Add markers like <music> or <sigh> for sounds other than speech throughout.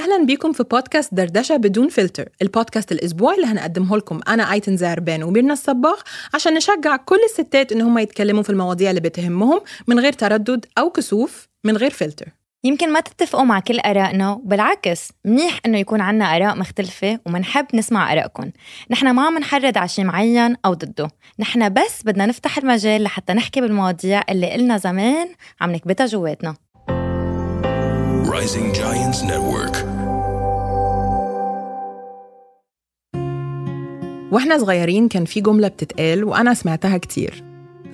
أهلا بيكم في بودكاست دردشة بدون filter ال podcast الأسبوعي اللي هنقدمه لكم. أنا أيتن زهربان وميرنا الصباغ عشان نشجع كل الستات إن هم يتكلموا في المواضيع اللي بتهمهم من غير تردد أو كسوف من غير فلتر. يمكن ما تتفقوا مع كل آرائنا وبالعكس منيح إنه يكون عنا آراء مختلفة ومنحب نسمع آرائكم نحن ما عم نحرض على شيء معين أو ضده. نحن بس بدنا نفتح المجال لحتى نحكي بالمواضيع اللي قلنا زمان عم نكبتها جواتنا. Rising Giants Network. وإحنا صغيرين كان في جملة بتتقال وأنا سمعتها كتير.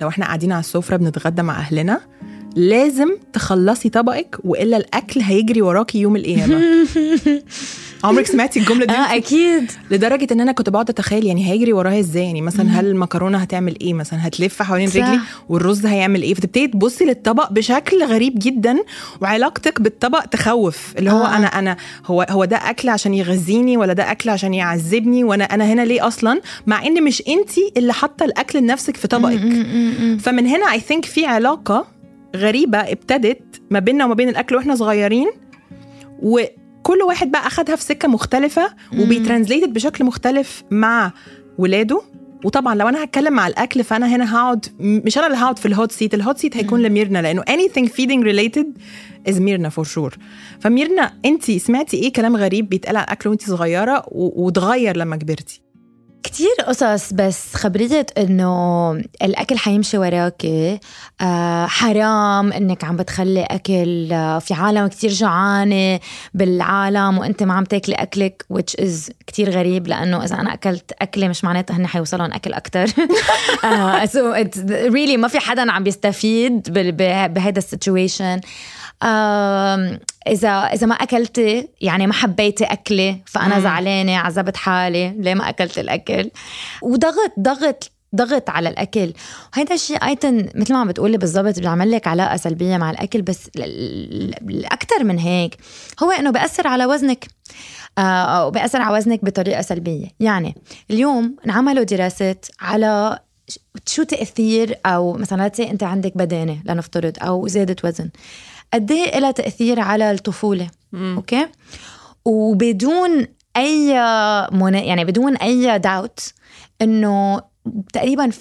لو إحنا قاعدين على السفرة بنتغدى مع أهلنا لازم تخلصي طبقك وإلا الأكل هيجري وراكي يوم القيامة. <laughs> عمرك <laughs> سمعتي الجملة دي؟ آه أكيد. لدرجة إن أنا كنت بقعد أتخيل يعني هيجري وراها إزاي؟ يعني مثلا هل المكرونة هتعمل إيه؟ مثلا هتلف حوالين رجلي والرز هيعمل إيه؟ فتبتدي تبصي للطبق بشكل غريب جدا وعلاقتك بالطبق تخوف. اللي هو آه. أنا أنا هو هو ده أكل عشان يغذيني ولا ده أكل عشان يعذبني؟ وأنا أنا هنا ليه أصلا؟ مع إن مش أنت اللي حاطة الأكل لنفسك في طبقك. فمن هنا اي ثينك في علاقة غريبة ابتدت ما بيننا وما بين الأكل وإحنا صغيرين وكل واحد بقى أخدها في سكة مختلفة وبيترانزليتد بشكل مختلف مع ولاده. وطبعا لو أنا هتكلم مع الأكل فأنا هنا هقعد مش أنا اللي هقعد في ال hot seat ال hot seat هيكون لميرنا لأنه anything feeding related is ميرنا for sure فميرنا انت سمعتي إيه كلام غريب بيتقال على الأكل وانت صغيرة وتغير لما كبرتي؟ كتير قصص بس خبرية إنه الأكل حيمشي وراكي آه حرام إنك عم بتخلي أكل آه في عالم كتير جوعانة بالعالم وأنت ما عم تاكلي أكلك which is كتير غريب لأنه إذا أنا أكلت أكلة مش معناتها هن حيوصلهم أكل أكتر. <laughs> آه so it's really ما في حدا عم بيستفيد بهيدا ال situation اذا إذا ما أكلتي يعني ما حبيتي اكلي فأنا. زعلانة عذبت حالي ليه ما أكلت الأكل؟ وضغط ضغط ضغط على الأكل. وهذا الشيء ايتن مثل ما عم بتقولي بالضبط بيعمل لك علاقة سلبية مع الأكل بس الاكثر من هيك. هو إنه بأثر على وزنك آه وبأثر على وزنك بطريقة سلبية. يعني اليوم انعملوا دراسات على شو تأثير أو مثلا أنت عندك بدانه لنفترض أو زادة وزن. قد إيه لها تأثير على الطفولة مم. okay وبدون أي يعني بدون أي داوت إنه تقريبا 50%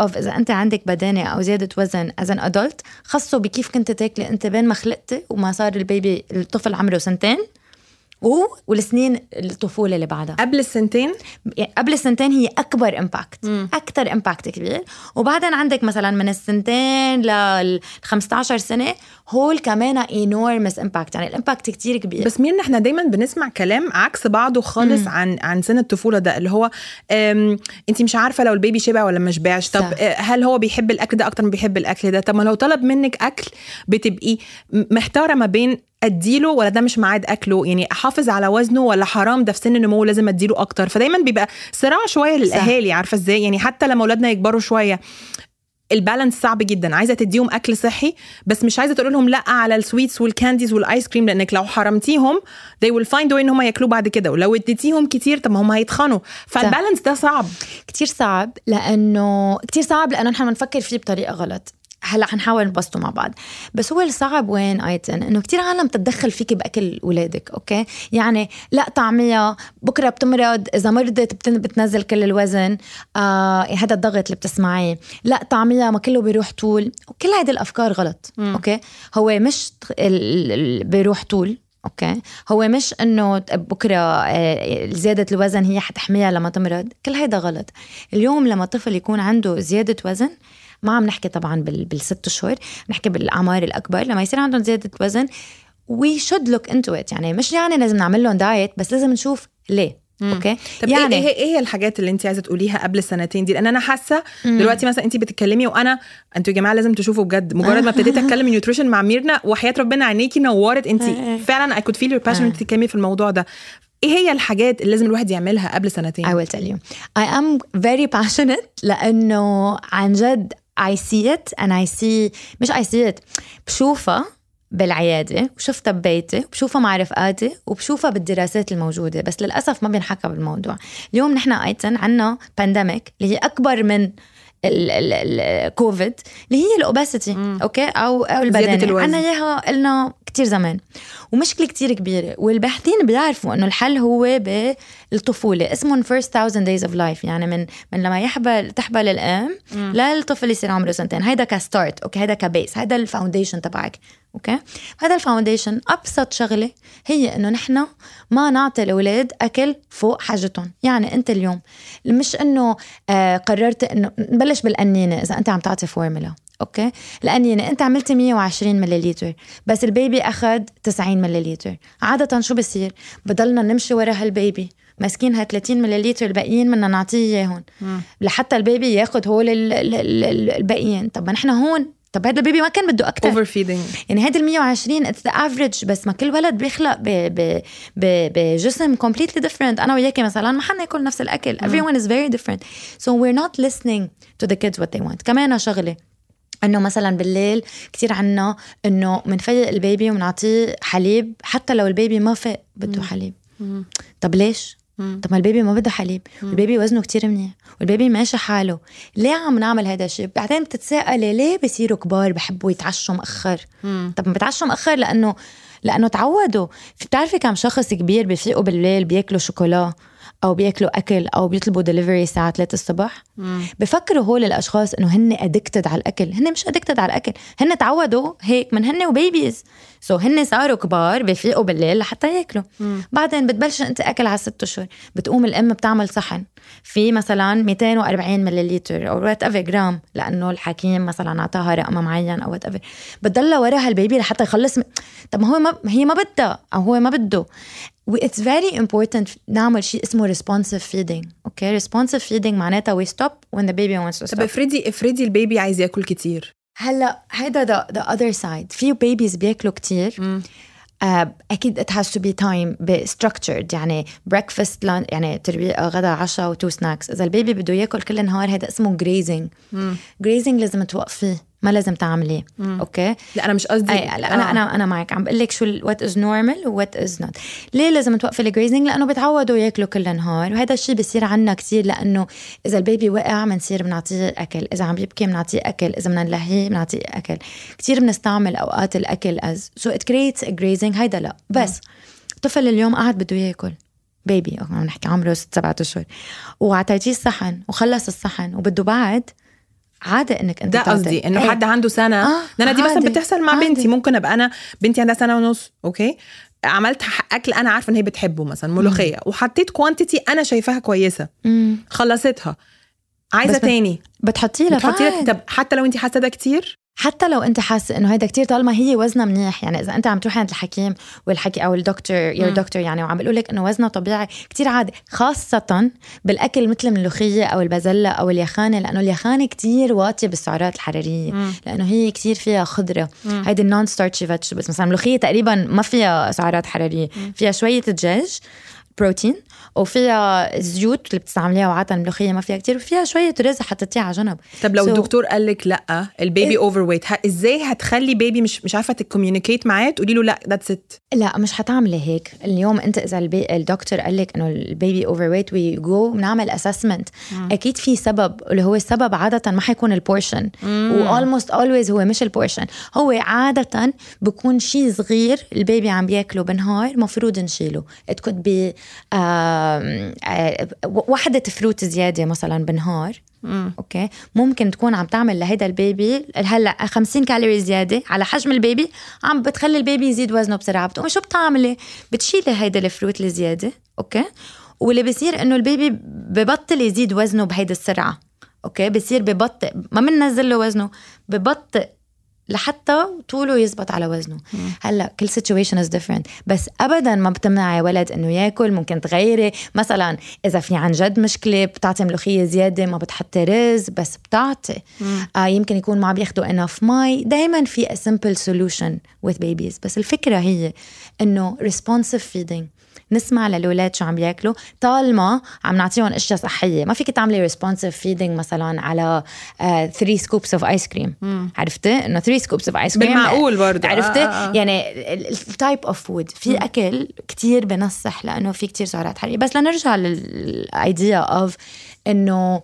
of إذا أنت عندك بدانة أو زيادة وزن as an adult خصوا بكيف كنت تاكلي أنت بين ما خلقتي وما صار ال baby الطفل عمره سنتين والسنين الطفولة اللي بعدها. قبل السنتين؟ يعني قبل السنتين هي أكبر impact أكثر impact كبير. وبعدين عندك مثلا من السنتين لل 15 سنة هول كمان enormous impact يعني ال impact كتير كبير. بس مين إحنا دايما بنسمع كلام عكس بعضه خالص مم. عن عن سن الطفولة ده اللي هو انت مش عارفة لو ال baby شبع ولا ما شبعش طب صح. هل هو بيحب الأكل ده أكتر من بيحب الأكل ده؟ طب ما لو طلب منك أكل بتبقي محتارة ما بين أديله ولا ده مش ميعاد أكله؟ يعني أحافظ على وزنه ولا حرام؟ ده في سن النمو لازم أديله أكتر. فدايما بيبقى صراع شوية للأهالي عارفة إزاي؟ يعني حتى لما أولادنا يكبروا شوية ال balance صعب جدا. عايزة تديهم أكل صحي بس مش عايزة تقول لهم لا على ال sweets وال candies وال ice cream لأنك لو حرمتيهم they will find way إن هم ياكلوه بعد كده. ولو اديتيهم كتير طب ما هم هيتخنوا. فال balance ده صعب. كتير صعب لأنه كتير صعب لأنه نحن بنفكر فيه بطريقة غلط. هلأ حنحاول نبسطه مع بعض. بس هو الصعب وين آيتن؟ إنه كتير عالم تتدخل فيك بأكل اولادك okay؟ يعني لأ طعميها بكرة بتمرض إذا مرضت بتنزل كل الوزن آه هذا الضغط اللي بتسمعيه. لأ طعميها ما كله بيروح طول. وكل هيدي الأفكار غلط م. okay؟ هو مش بيروح طول okay؟ هو مش إنه بكرة آه، زيادة الوزن هي حتحميها لما تمرض. كل هيدا غلط. اليوم لما طفل يكون عنده زيادة وزن ما عم نحكي طبعا بالست اشهر نحكي بالأعمار الأكبر لما يصير عندهم زيادة وزن we should look into it يعني مش يعني لازم نعمل لهم diet بس لازم نشوف ليه. مم. okay؟ طب يعني إيه إيه هي الحاجات اللي انت عايزة تقوليها قبل السنتين دي؟ لأن أنا حاسة دلوقتي مثلا انت بتتكلمي وأنا أنتوا يا جماعة لازم تشوفوا بجد مجرد ما ابتديت <laughs> أتكلم nutrition مع ميرنا وحياة ربنا عينيكي نورت انت فعلا I could feel your passion تتكلمي في الموضوع ده. إيه هي الحاجات اللي لازم الواحد يعملها قبل سنتين؟ I will tell you. I am very passionate لأنه عن جد I see it and I see مش I see it بشوفها بالعيادة وشفتها ببيتي وبشوفها مع رفقاتي وبشوفها بالدراسات الموجودة بس للأسف ما بينحكى بالموضوع. اليوم نحن أيتن عنا pandemic اللي هي أكبر من الكوفيد اللي هي ال obesity okay؟ أو أو البدانه عنا اياها قلنا كتير زمان. ومشكلة كتير كبيرة. والباحثين بيعرفوا إنه الحل هو بالطفولة. اسمهم first thousand days of life. يعني من من لما يحبل تحبل الأم للطفل يصير عمره سنتين. هيدا ك start okay؟ هيدا ك base هيدا ال foundation تبعك. okay؟ هذا ال foundation أبسط شغلة هي إنه نحن ما نعطي الأولاد أكل فوق حاجتهم. يعني أنت اليوم مش إنه آه قررت إنه نبلش بالقنينه إذا أنت عم تعطي فورمولا okay؟ القنينه أنت عملتي 120 ملليلتر بس ال baby أخذ 90 ملليلتر عادة شو بصير؟ بضلنا نمشي ورا هال baby ماسكين ها 30 ملليلتر الباقيين بدنا نعطيه إياهم. لحتى ال baby ياخذ هول الباقيين. طب ما نحن هون. طب هذا ال baby ما كان بده أكثر over feeding يعني هذا ال 120 it's the average بس ما كل ولد بيخلق بجسم completely different أنا وياكي مثلا ما حناكل نفس الأكل. everyone is very different. So we're not listening to the kids what they want. كمان شغلة إنه مثلا بالليل كثير عنا إنه بنفيق البيبي وبنعطيه حليب حتى لو البيبي ما فاق بده حليب. طب ليش؟ طب ما البيبي ما بده حليب البيبي وزنه كتير منيح والبيبي ماشي حاله ليه عم نعمل هذا الشيء؟ بعدين بتتساءلي ليه بصيروا كبار بحبوا يتعشوا مأخر؟ طب بتعشوا مأخر لأنه لأنه تعودوا. بتعرفي كم شخص كبير بفيقوا بالليل بياكلوا شوكولا أو بياكلوا أكل أو بيطلبوا دليفري الساعة 3 الصبح مم. بفكروا هول الأشخاص إنه هن addicted على الأكل هن مش addicted على الأكل هن تعودوا هيك من هن و babies so هن صاروا كبار بفيقوا بالليل لحتى ياكلوا. مم. بعدين بتبلش أنت أكل على ست أشهر. بتقوم الأم بتعمل صحن. في مثلا 240 ملليلتر أو whatever جرام لأنه الحكيم مثلا أعطاها رقم معين أو whatever بتضلها وراها البيبي لحتى يخلص م... طب ما هو ما هي ما بدها أو هو ما بده. It's very important نعمل شيء اسمه responsive feeding. Okay okay? responsive feeding معناتها we stop when the baby wants to stop. طب افرضي افرضي البيبي عايز ياكل كتير. هلا هيدا the the other side في babies بياكلوا كتير. uh, أكيد it has to be time structured. يعني breakfast يعني ترويقة غدا عشاء و two snacks إذا البيبي بده ياكل كل النهار هذا اسمه grazing. grazing لازم توقفيه. ما لازم تعمليه. okay؟ لا أنا مش قصدي. لا أنا آه. أنا أنا معك عم بقول لك شو what is normal what is not ليه لازم توقفي ال grazing لأنه بتعودوا ياكلوا كل النهار وهذا الشيء بصير عنا كثير لأنه إذا البيبي وقع بنصير بنعطيه أكل إذا عم بيبكي بنعطيه أكل إذا بدنا نلهيه بنعطيه أكل. كثير بنستعمل أوقات الأكل as so it creates grazing هيدا لا. بس طفل اليوم قاعد بده ياكل. بيبي عم نحكي عمره ست سبعة أشهر. وعطيتيه الصحن وخلص الصحن وبده بعد عادة إنك أنت ده قصدي إنه إيه؟ حد عنده سنة. آه أنا دي مثلا بتحصل مع عادي. بنتي ممكن أبقى أنا بنتي عندها سنة ونص okay؟ عملت أكل أنا عارفة إن هي بتحبه مثلا ملوخية وحطيت quantity أنا شايفاها كويسة. مم. خلصتها. عايزة تاني. بتحطي لها بتحطي لها طب حتى لو انت حاسة ده كتير؟ حتى لو أنت حاسة إنه هيدا كتير طالما هي وزنها منيح يعني إذا أنت عم تروحي عند الحكيم والحكي أو الدكتور your doctor يعني وعم بيقول لك إنه وزنها طبيعي كتير عادي. خاصة بالأكل مثل الملوخية أو البازلة أو اليخانة لأنه اليخانة كتير واطية بالسعرات الحرارية. مم. لأنه هي كتير فيها خضرة. هيدي ال non-starchy vegetables مثلا الملوخية تقريبا ما فيها سعرات حرارية. مم. فيها شوية دجاج بروتين وفيها زيوت اللي بتستعمليها وعادة الملوخية ما فيها كتير وفيها شوية رز حطيتيها على جنب. طب لو so الدكتور قال لك لأ البيبي overweight إزاي هتخلي بيبي مش مش عارفة ت communicate معاه؟ تقولي له لأ that's it لأ مش حتعملي هيك. اليوم أنت إذا البي... الدكتور قال لك إنه البيبي overweight we go بنعمل assessment أكيد في سبب اللي هو السبب عادة ما حيكون ال portion وال most always هو مش ال portion هو عادة بكون شيء صغير البيبي عم بياكله بالنهار المفروض نشيله. Be uh, آه، وحدة fruit زيادة مثلا بالنهار. okay؟ ممكن تكون عم تعمل لهيدا البيبي. هلأ 50 كالوري زيادة على حجم البيبي. عم بتخلي البيبي يزيد وزنه بسرعة. بتقومي شو بتعملي؟ بتشيلي هيدا ال fruit الزيادة. okay؟ واللي بصير إنه البيبي ببطل يزيد وزنه بهيدي السرعة. okay؟ بصير ببطئ ما بننزل له وزنه ببطئ لحتى طوله يزبط على وزنه. مم. هلا كل situation is different بس ابدا ما بتمنعي ولد إنه ياكل ممكن تغيري. مثلا إذا في عن جد مشكلة بتعطي ملوخية زيادة ما بتحطي رز بس بتعطي. آه يمكن يكون ما بياخذوا enough meat. دائما في simple solution with babies. بس الفكرة هي إنه responsive feeding. نسمع للاولاد شو عم بياكلوا طالما عم نعطيهم أشياء صحية. ما فيك تعملي responsive feeding مثلا على 3 scoops of ice cream عرفتي؟ إنه 3 scoops of ice cream بالمعقول برضه. عرفتي؟ آه آه. يعني ال type of food في أكل كتير بنصح لأنه في كتير سعرات حرارية. بس لنرجع لل idea of إنه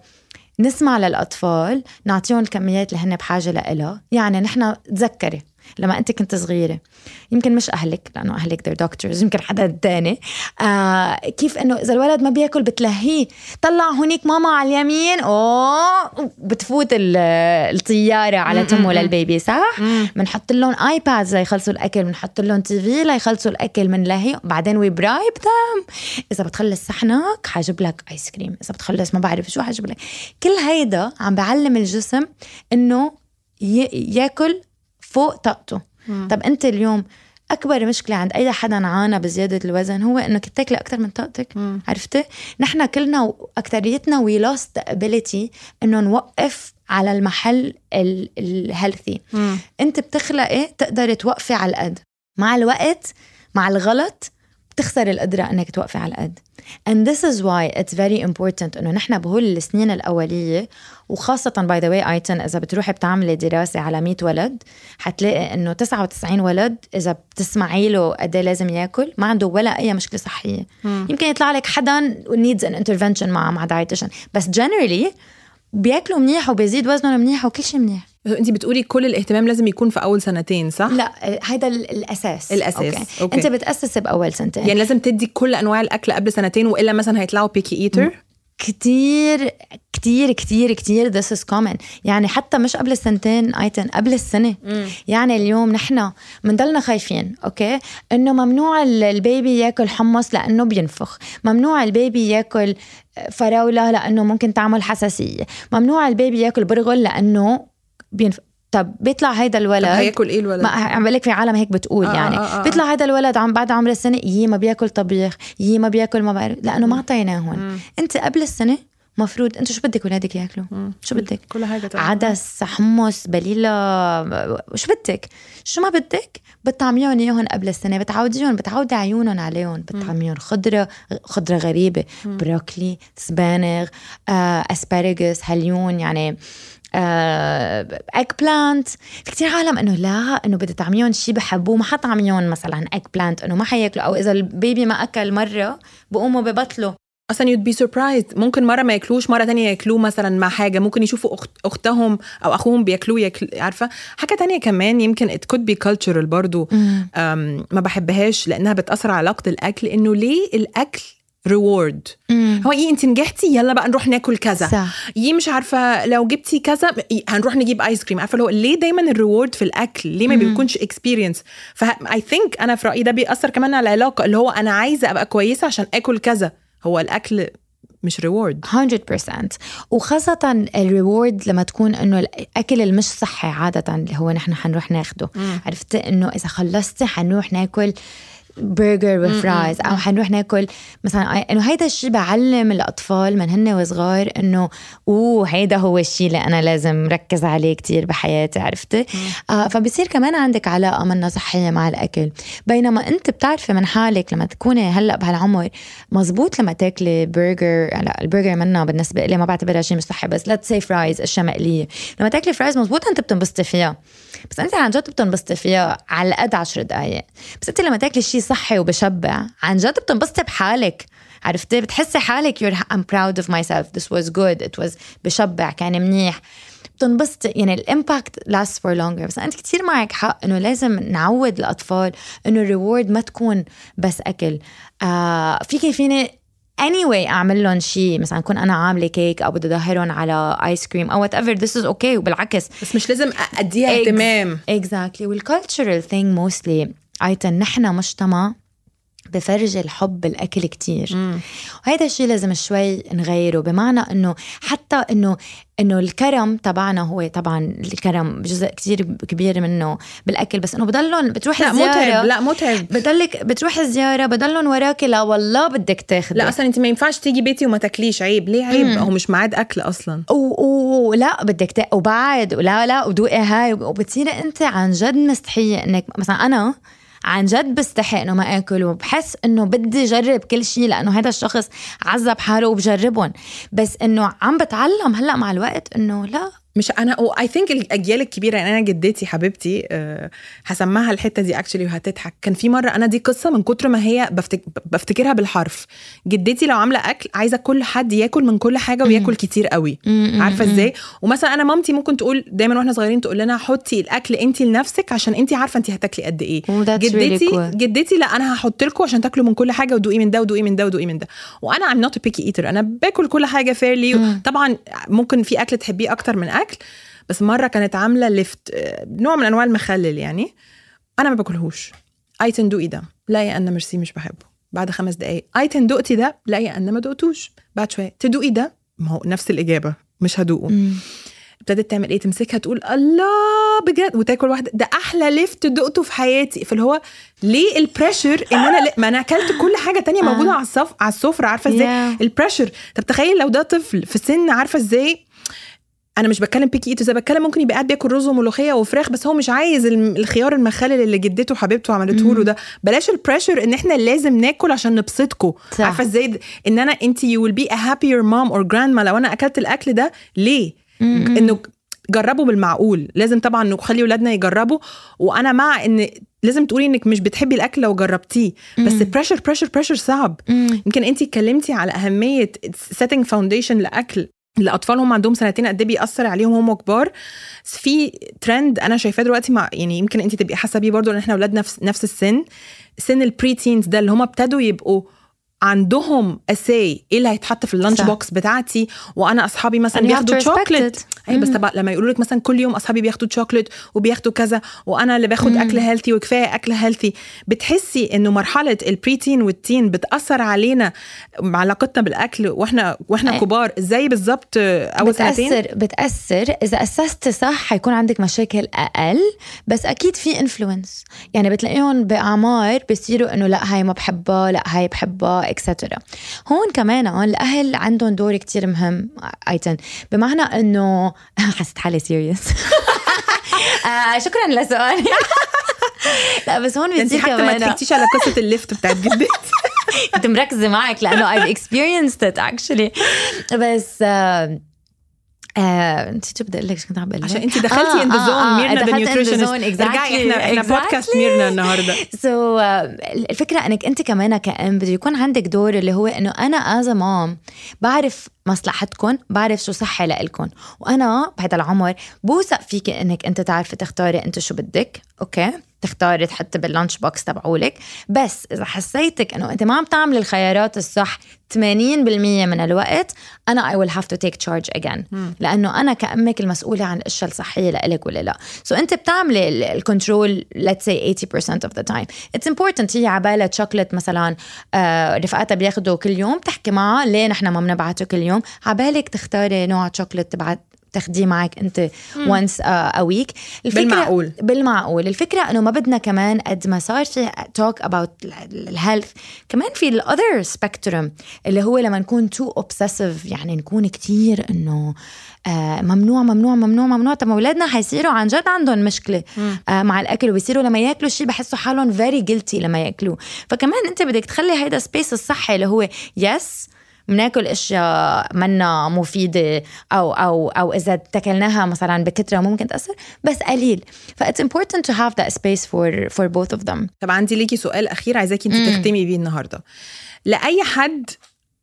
نسمع للأطفال نعطيهم الكميات اللي هن بحاجة لها يعني نحن تذكري لما انت كنت صغيرة. يمكن مش أهلك لأنه أهلك they're doctors يمكن حدا تاني. آه كيف إنه إذا الولد ما بياكل بتلهيه طلع هونيك ماما على اليمين أوه بتفوت الطيارة على تمه للبيبي صح؟ بنحط لهم iPads ليخلصوا الأكل بنحط لهم TV ليخلصوا الأكل بنلهي بعدين we bribe them إذا بتخلص صحنك حجيب لك ice cream إذا بتخلص ما بعرف شو حجيب لك. كل هيدا عم بعلم الجسم إنه ياكل فوق طاقته. طب أنت اليوم أكبر مشكلة عند أي حدا عانى بزيادة الوزن هو انك تاكلي أكثر من طاقتك؟ عرفتي نحن كلنا واكثريتنا we lost ability إنه نوقف على المحل ال healthy أنت بتخلقي تقدري توقفي على القد مع الوقت مع الغلط بتخسر القدرة إنك توقفي على القد. And this is why it's very important إنه نحن بهول السنين الأولية وخاصة by the way eating إذا بتروحي بتعملي دراسة على 100 ولد حتلاقي إنه 99 ولد إذا بتسمعي له قد إيه لازم ياكل ما عنده ولا أي مشكلة صحية. مم. يمكن يطلع لك حدا needs an intervention مع مع dietitian بس generally بياكلوا منيح وبيزيد وزنهم منيح وكل شيء منيح. انت بتقولي كل الاهتمام لازم يكون في أول سنتين صح؟ لا هذا الأساس. الأساس. okay. okay. أنت بتأسس بأول سنتين. يعني لازم تدي كل أنواع الأكل قبل سنتين وإلا مثلا هيطلعوا picky eater كتير كتير كتير كتير this is common. يعني حتى مش قبل السنتين ايتن قبل السنة. مم. يعني اليوم نحن بنضلنا خايفين okay إنه ممنوع البيبي ياكل حمص لأنه بينفخ. ممنوع البيبي ياكل فراولة لأنه ممكن تعمل حساسية. ممنوع البيبي ياكل برغل لأنه بينفخ. طب بيطلع هيدا الولد؟ هياكل إيه الولد؟ ما عم لك في عالم هيك بتقول آه يعني. آه آه, آه. بيطلع هيدا الولد عم بعد عمر السنة يي ما بياكل طبيخ يي ما بياكل ما بعرف لأنه ما اعطيناهم أنت قبل السنة مفروض أنت شو بدك ولادك ياكلوا؟ شو بدك؟ كل حاجة طبعا. عدس حمص بليلة شو بدك؟ شو ما بدك بتطعميهم إياهم قبل السنة بتعوديهم بتعودي عيونهم عليهم. بتطعميهم خضرة خضرة غريبة. بروكلي سبانخ آه، asparagus هليون يعني eggplant في كثير عالم إنه لا إنه بدي تعميهم شيء بحبوه. ما حطعميهم مثلا eggplant إنه ما حياكلوا أو إذا البيبي ما أكل مرة بقوموا ببطلوا أصلا you'd be surprised ممكن مرة ما ياكلوش مرة تانية ياكلوه مثلا مع حاجة. ممكن يشوفوا أخت أختهم أو أخوهم بياكلوه ياكل عارفة؟ حاجة تانية كمان يمكن it could be cultural برضو. ما بحبهاش لأنها بتأثر على علاقة الأكل إنه ليه الأكل reward هو إيه انت نجحتي؟ يلا بقى نروح ناكل كذا. صح. يي مش عارفة لو جبتي كذا هنروح نجيب ايس كريم عارفة لو ليه دايما ال reward في الأكل؟ ليه ما بيكونش experience ف I think أنا في رأيي ده بيأثر كمان على العلاقة اللي هو أنا عايزة أبقى كويسة عشان آكل كذا. هو الأكل مش reward 100% وخاصة ال reward لما تكون إنه الأكل المش صحي عادة اللي هو نحن حنروح ناخده. عرفت؟ إنه إذا خلصتي حنروح ناكل برجر و fries أو حنروح ناكل مثلا إنه هيدا الشيء بعلم الأطفال من هن وصغار إنه أوه هيدا هو الشيء اللي أنا لازم ركز عليه كتير بحياتي عرفتي؟ آه فبصير كمان عندك علاقة منا صحية مع الأكل. بينما أنت بتعرفي من حالك لما تكوني هلأ بهالعمر مزبوط لما تاكلي برجر لا البرجر منا بالنسبة لي ما بعتبرها شيء مش صحي بس let's say fries أشياء مقلية. لما تاكلي fries مزبوط أنت بتنبسطي فيها. بس أنت عن جد بتنبسطي فيها على قد 10 دقائق بس أنت لما تاكلي شيء صحي وبشبع. عن جد بتنبسطي بحالك. عرفتي؟ بتحسي حالك you're I'm proud of myself. This was good. It was بشبع. كان منيح. بتنبسطي. يعني ال impact lasts for longer. بس أنت كثير معك حق إنه لازم نعود الاطفال إنه ال reward ما تكون بس أكل. آه فيكي فيني anyway أعمل لهم شيء مثلا أكون أنا عاملة كيك أو بدي أظهرهم على ايس كريم أو whatever this is okay وبالعكس. بس مش لازم أديها اهتمام. exactly وال cultural thing mostly ايتن نحن مجتمع بفرج الحب بالأكل كتير. وهيدا الشيء لازم شوي نغيره بمعنى إنه حتى إنه إنه الكرم تبعنا هو طبعا الكرم جزء كتير كبير منه بالأكل بس إنه بضلهم بتروح لا زياره متعب لا متعب بضلك بتروح زياره بضلهم وراكي لا والله بدك تاخذي لا أصلا أنت ما ينفعش تيجي بيتي وما تاكليش عيب. ليه عيب؟ هو مش ميعاد أكل أصلا. ولا بدك تا... وبعد ولا لا ودوقي هاي وبتصيري أنت عن جد مستحية إنك مثلا أنا عن جد بستحي إنه ما آكل وبحس إنه بدي أجرب كل شيء لأنه هذا الشخص عذب حاله وبجربهم. بس إنه عم بتعلم هلأ مع الوقت إنه لا مش أنا اي ثينك الأجيال الكبيرة يعني أنا جدتي حبيبتي أه هسمعها الحتة دي اكشلي وهتضحك. كان في مرة أنا دي قصة من كتر ما هي بفتك بفتكرها بالحرف. جدتي لو عاملة أكل عايزة كل حد ياكل من كل حاجة وياكل كتير قوي. عارفة إزاي؟ ومثلا أنا مامتي ممكن تقول دايما وإحنا صغيرين تقول لنا حطي الأكل انت لنفسك عشان انت عارفة انت هتاكلي قد إيه. جدتي really جدتي لا أنا هحط لكم عشان تاكلوا من كل حاجة ودوقي من ده ودوقي من ده ودوقي من ده. وأنا I'm not picky eater أنا باكل كل حاجة fairly طبعا ممكن في أكل تحبيه أكتر من اكل بس مرة كانت عاملة ليفت نوع من أنواع المخلل يعني. أنا ما باكلهوش. ايتن دوقي ده لا يا أنا ميرسي مش بحبه. بعد خمس دقايق ايتن دقتي ده لا يا نانا ما دقتوش بعد شوية تدوقي ده ما هو نفس الإجابة. مش هدوقه. ابتدت تعمل إيه؟ تمسكها تقول الله بجد. وتاكل واحدة. ده أحلى ليفت دقته في حياتي. فاللي هو ليه ال pressure إن أنا ما أنا أكلت كل حاجة تانية موجودة على الصف على السفرة. عارفة إزاي؟ ال pressure طب تخيل لو ده طفل في سن عارفة إزاي؟ أنا مش بتكلم picky eaters بتكلم ممكن يبقى قاعد بياكل رز وملوخية وفراخ بس هو مش عايز الخيار المخلل اللي جدته وحبيبته عملته له ده. بلاش ال pressure إن إحنا لازم ناكل عشان نبسطكم عارفة إزاي؟ إن أنا أنت you will be a happier mom or grand لو أنا أكلت الأكل ده. ليه؟ إنه جربوا بالمعقول. لازم طبعا نخلي ولادنا يجربوا. وأنا مع إن لازم تقولي إنك مش بتحبي الأكل لو جربتيه. بس pressure pressure pressure صعب. يمكن أنت اتكلمتي على أهمية setting foundation لأكل. الأطفال هم عندهم سنتين قد إيه بيأثر عليهم هم كبار. في ترند أنا شايفاه دلوقتي مع يعني يمكن انت تبقي حاسة بيه برضه إن إحنا أولاد نفس نفس السن. سن ال pre-teens ده اللي هم ابتدوا يبقوا عندهم a say إيه اللي هيتحط في ال lunch box بتاعتي وأنا أصحابي مثلا بياخدوا شوكليت أي بس طبعا لما يقولوا لك مثلا كل يوم أصحابي بياخدوا شوكليت وبياخدوا كذا وأنا اللي باخد أكل healthy وكفاية أكل healthy بتحسي إنه مرحلة ال preteen وال teen بتأثر علينا علاقتنا بالأكل وإحنا وإحنا كبار. زي بالظبط؟ أول بتأثر سنتين بتأثر. إذا أسست صح حيكون عندك مشاكل أقل بس أكيد في influence يعني بتلاقيهم بأعمار بيصيروا إنه لا هاي ما بحبها لا هاي بحبها. extra هون كمان الأهل عندهم دور كتير مهم ايتن بمعنى إنه <laughs> حسيت حالي serious <laughs> آه شكرا لسؤالي <laughs> لا بس هون بتصير حتى ما كمان. ضحكتيش على قصة الليفت بتاعت جدتي كنت مركزة معك لأنه I've experienced it actually. بس آه آه، نسيت شو بدي أقول لك؟ شو كنت عم بقول عشان انت دخلتي in the zone ميرنا the nutritionist exactly, ارجعي إحنا إحنا. بودكاست ميرنا النهارده. so <laughs> so, uh, الفكرة إنك أنت كمان كأم بده يكون عندك دور اللي هو إنه أنا as mom بعرف مصلحتكم بعرف شو صحي لإلكم وأنا بهذا العمر بوثق فيك إنك أنت تعرفي تختاري أنت شو بدك okay تختاري تحطي بال lunch box تبعولك. بس إذا حسيتك إنه أنت ما عم تعملي الخيارات الصح 80% من الوقت أنا I will have to take charge again. لأنه أنا كأمك المسؤولة عن الأشياء الصحية لإلك ولا لا. so أنت بتعملي ال control let's say 80% of the time. It's important هي عبالة شوكليت مثلا آه رفقاتها بياخدوا كل يوم تحكي معها ليه نحن ما بنبعته كل يوم. عبالك تختاري نوع شوكليت تبعت تاخديه معك انت once a week بالمعقول. بالمعقول. الفكرة انه ما بدنا كمان قد ما صار في talk about ال health كمان في ال other spectrum اللي هو لما نكون too obsessive يعني نكون كتير انه آه ممنوع ممنوع ممنوع ممنوع. طب اولادنا حيصيروا عن جد عندهم مشكلة آه مع الأكل ويصيروا لما ياكلوا شيء بحسوا حالهم very guilty لما ياكلوه. فكمان انت بدك تخلي هيدا ال space الصحي اللي هو yes بناكل أشياء منا مفيدة أو أو أو إذا اتكلناها مثلا بكثره ممكن تأثر بس قليل. ف it's important to have that space for for both of them. طب عندي ليكي سؤال أخير عايزاكي انت تختمي بيه النهارده. لأي حد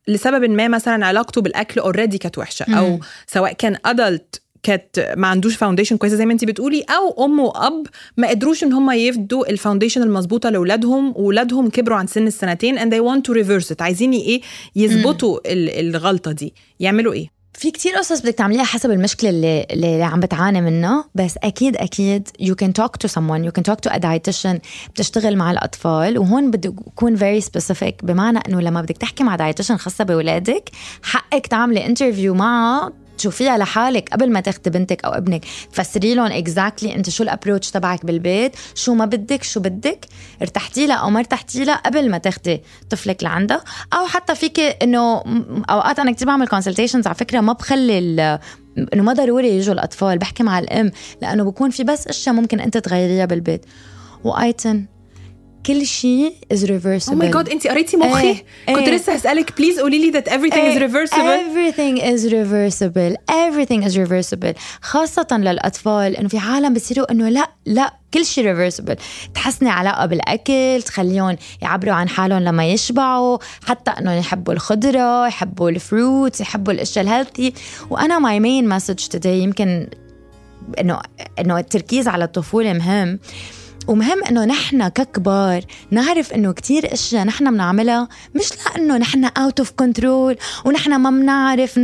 لسبب ما مثلا علاقته بالأكل already كانت وحشة أو سواء كان adult كانت ما عندوش foundation كويسة زي ما انت بتقولي أو أم وأب ما قدروش إن هم يفدوا ال foundation المظبوطة لأولادهم واولادهم كبروا عن سن السنتين and they want to reverse it. عايزين إيه يظبطوا ال- الغلطة دي. يعملوا إيه؟ في كتير قصص بدك تعمليها حسب المشكلة اللي, اللي عم بتعاني منها بس أكيد أكيد you can talk to someone you can talk to a dietitian بتشتغل مع الأطفال وهون بدك تكون very specific بمعنى إنه لما بدك تحكي مع dietitian خاصة بولادك حقك تعملي interview معها تشوفيها لحالك قبل ما تاخدي بنتك أو ابنك. تفسري لهم exactly أنت شو ال approach تبعك بالبيت شو ما بدك شو بدك. ارتحتي لها أو ما ارتحتي لها قبل ما تاخدي طفلك لعندها. أو حتى فيك إنه أوقات أنا كتير بعمل consultations على فكرة ما بخلي إنه ما ضروري يجوا الأطفال بحكي مع الأم لأنه بكون في بس أشياء ممكن أنت تغيريها بالبيت. وآيتن كل شيء is reversible oh my God انت قريتي مخي؟ إيه، كنت إيه. لسه هسألك please قولي لي that everything is reversible. everything is reversible. Everything is reversible. خاصة للأطفال إنه في عالم بصيروا إنه لا لا كل شيء reversible تحسني علاقة بالأكل تخليهم يعبروا عن حالهم لما يشبعوا حتى إنه يحبوا الخضرة يحبوا ال fruit يحبوا الأشياء ال healthy وأنا my main message today يمكن إنه إنه التركيز على الطفولة مهم. ومهم إنه نحن ككبار نعرف إنه كتير أشياء نحن بنعملها مش لأنه نحن out of control ونحن ما بنعرف.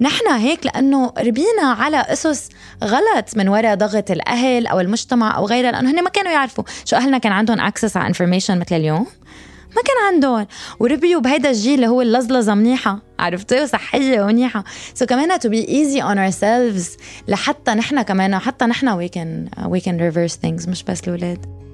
نحن هيك لأنه ربينا على أسس غلط من وراء ضغط الأهل أو المجتمع أو غيرها لأنه هن ما كانوا يعرفوا شو أهلنا كان عندهم access على information مثل اليوم ما كان عندهم. وربيوا بهيدا الجيل اللي هو اللزلزة منيحة. عرفتي وصحيه ومنيحة. so كمان to be easy on ourselves لحتى نحن كمان حتى نحن we can we can reverse things مش بس الأولاد.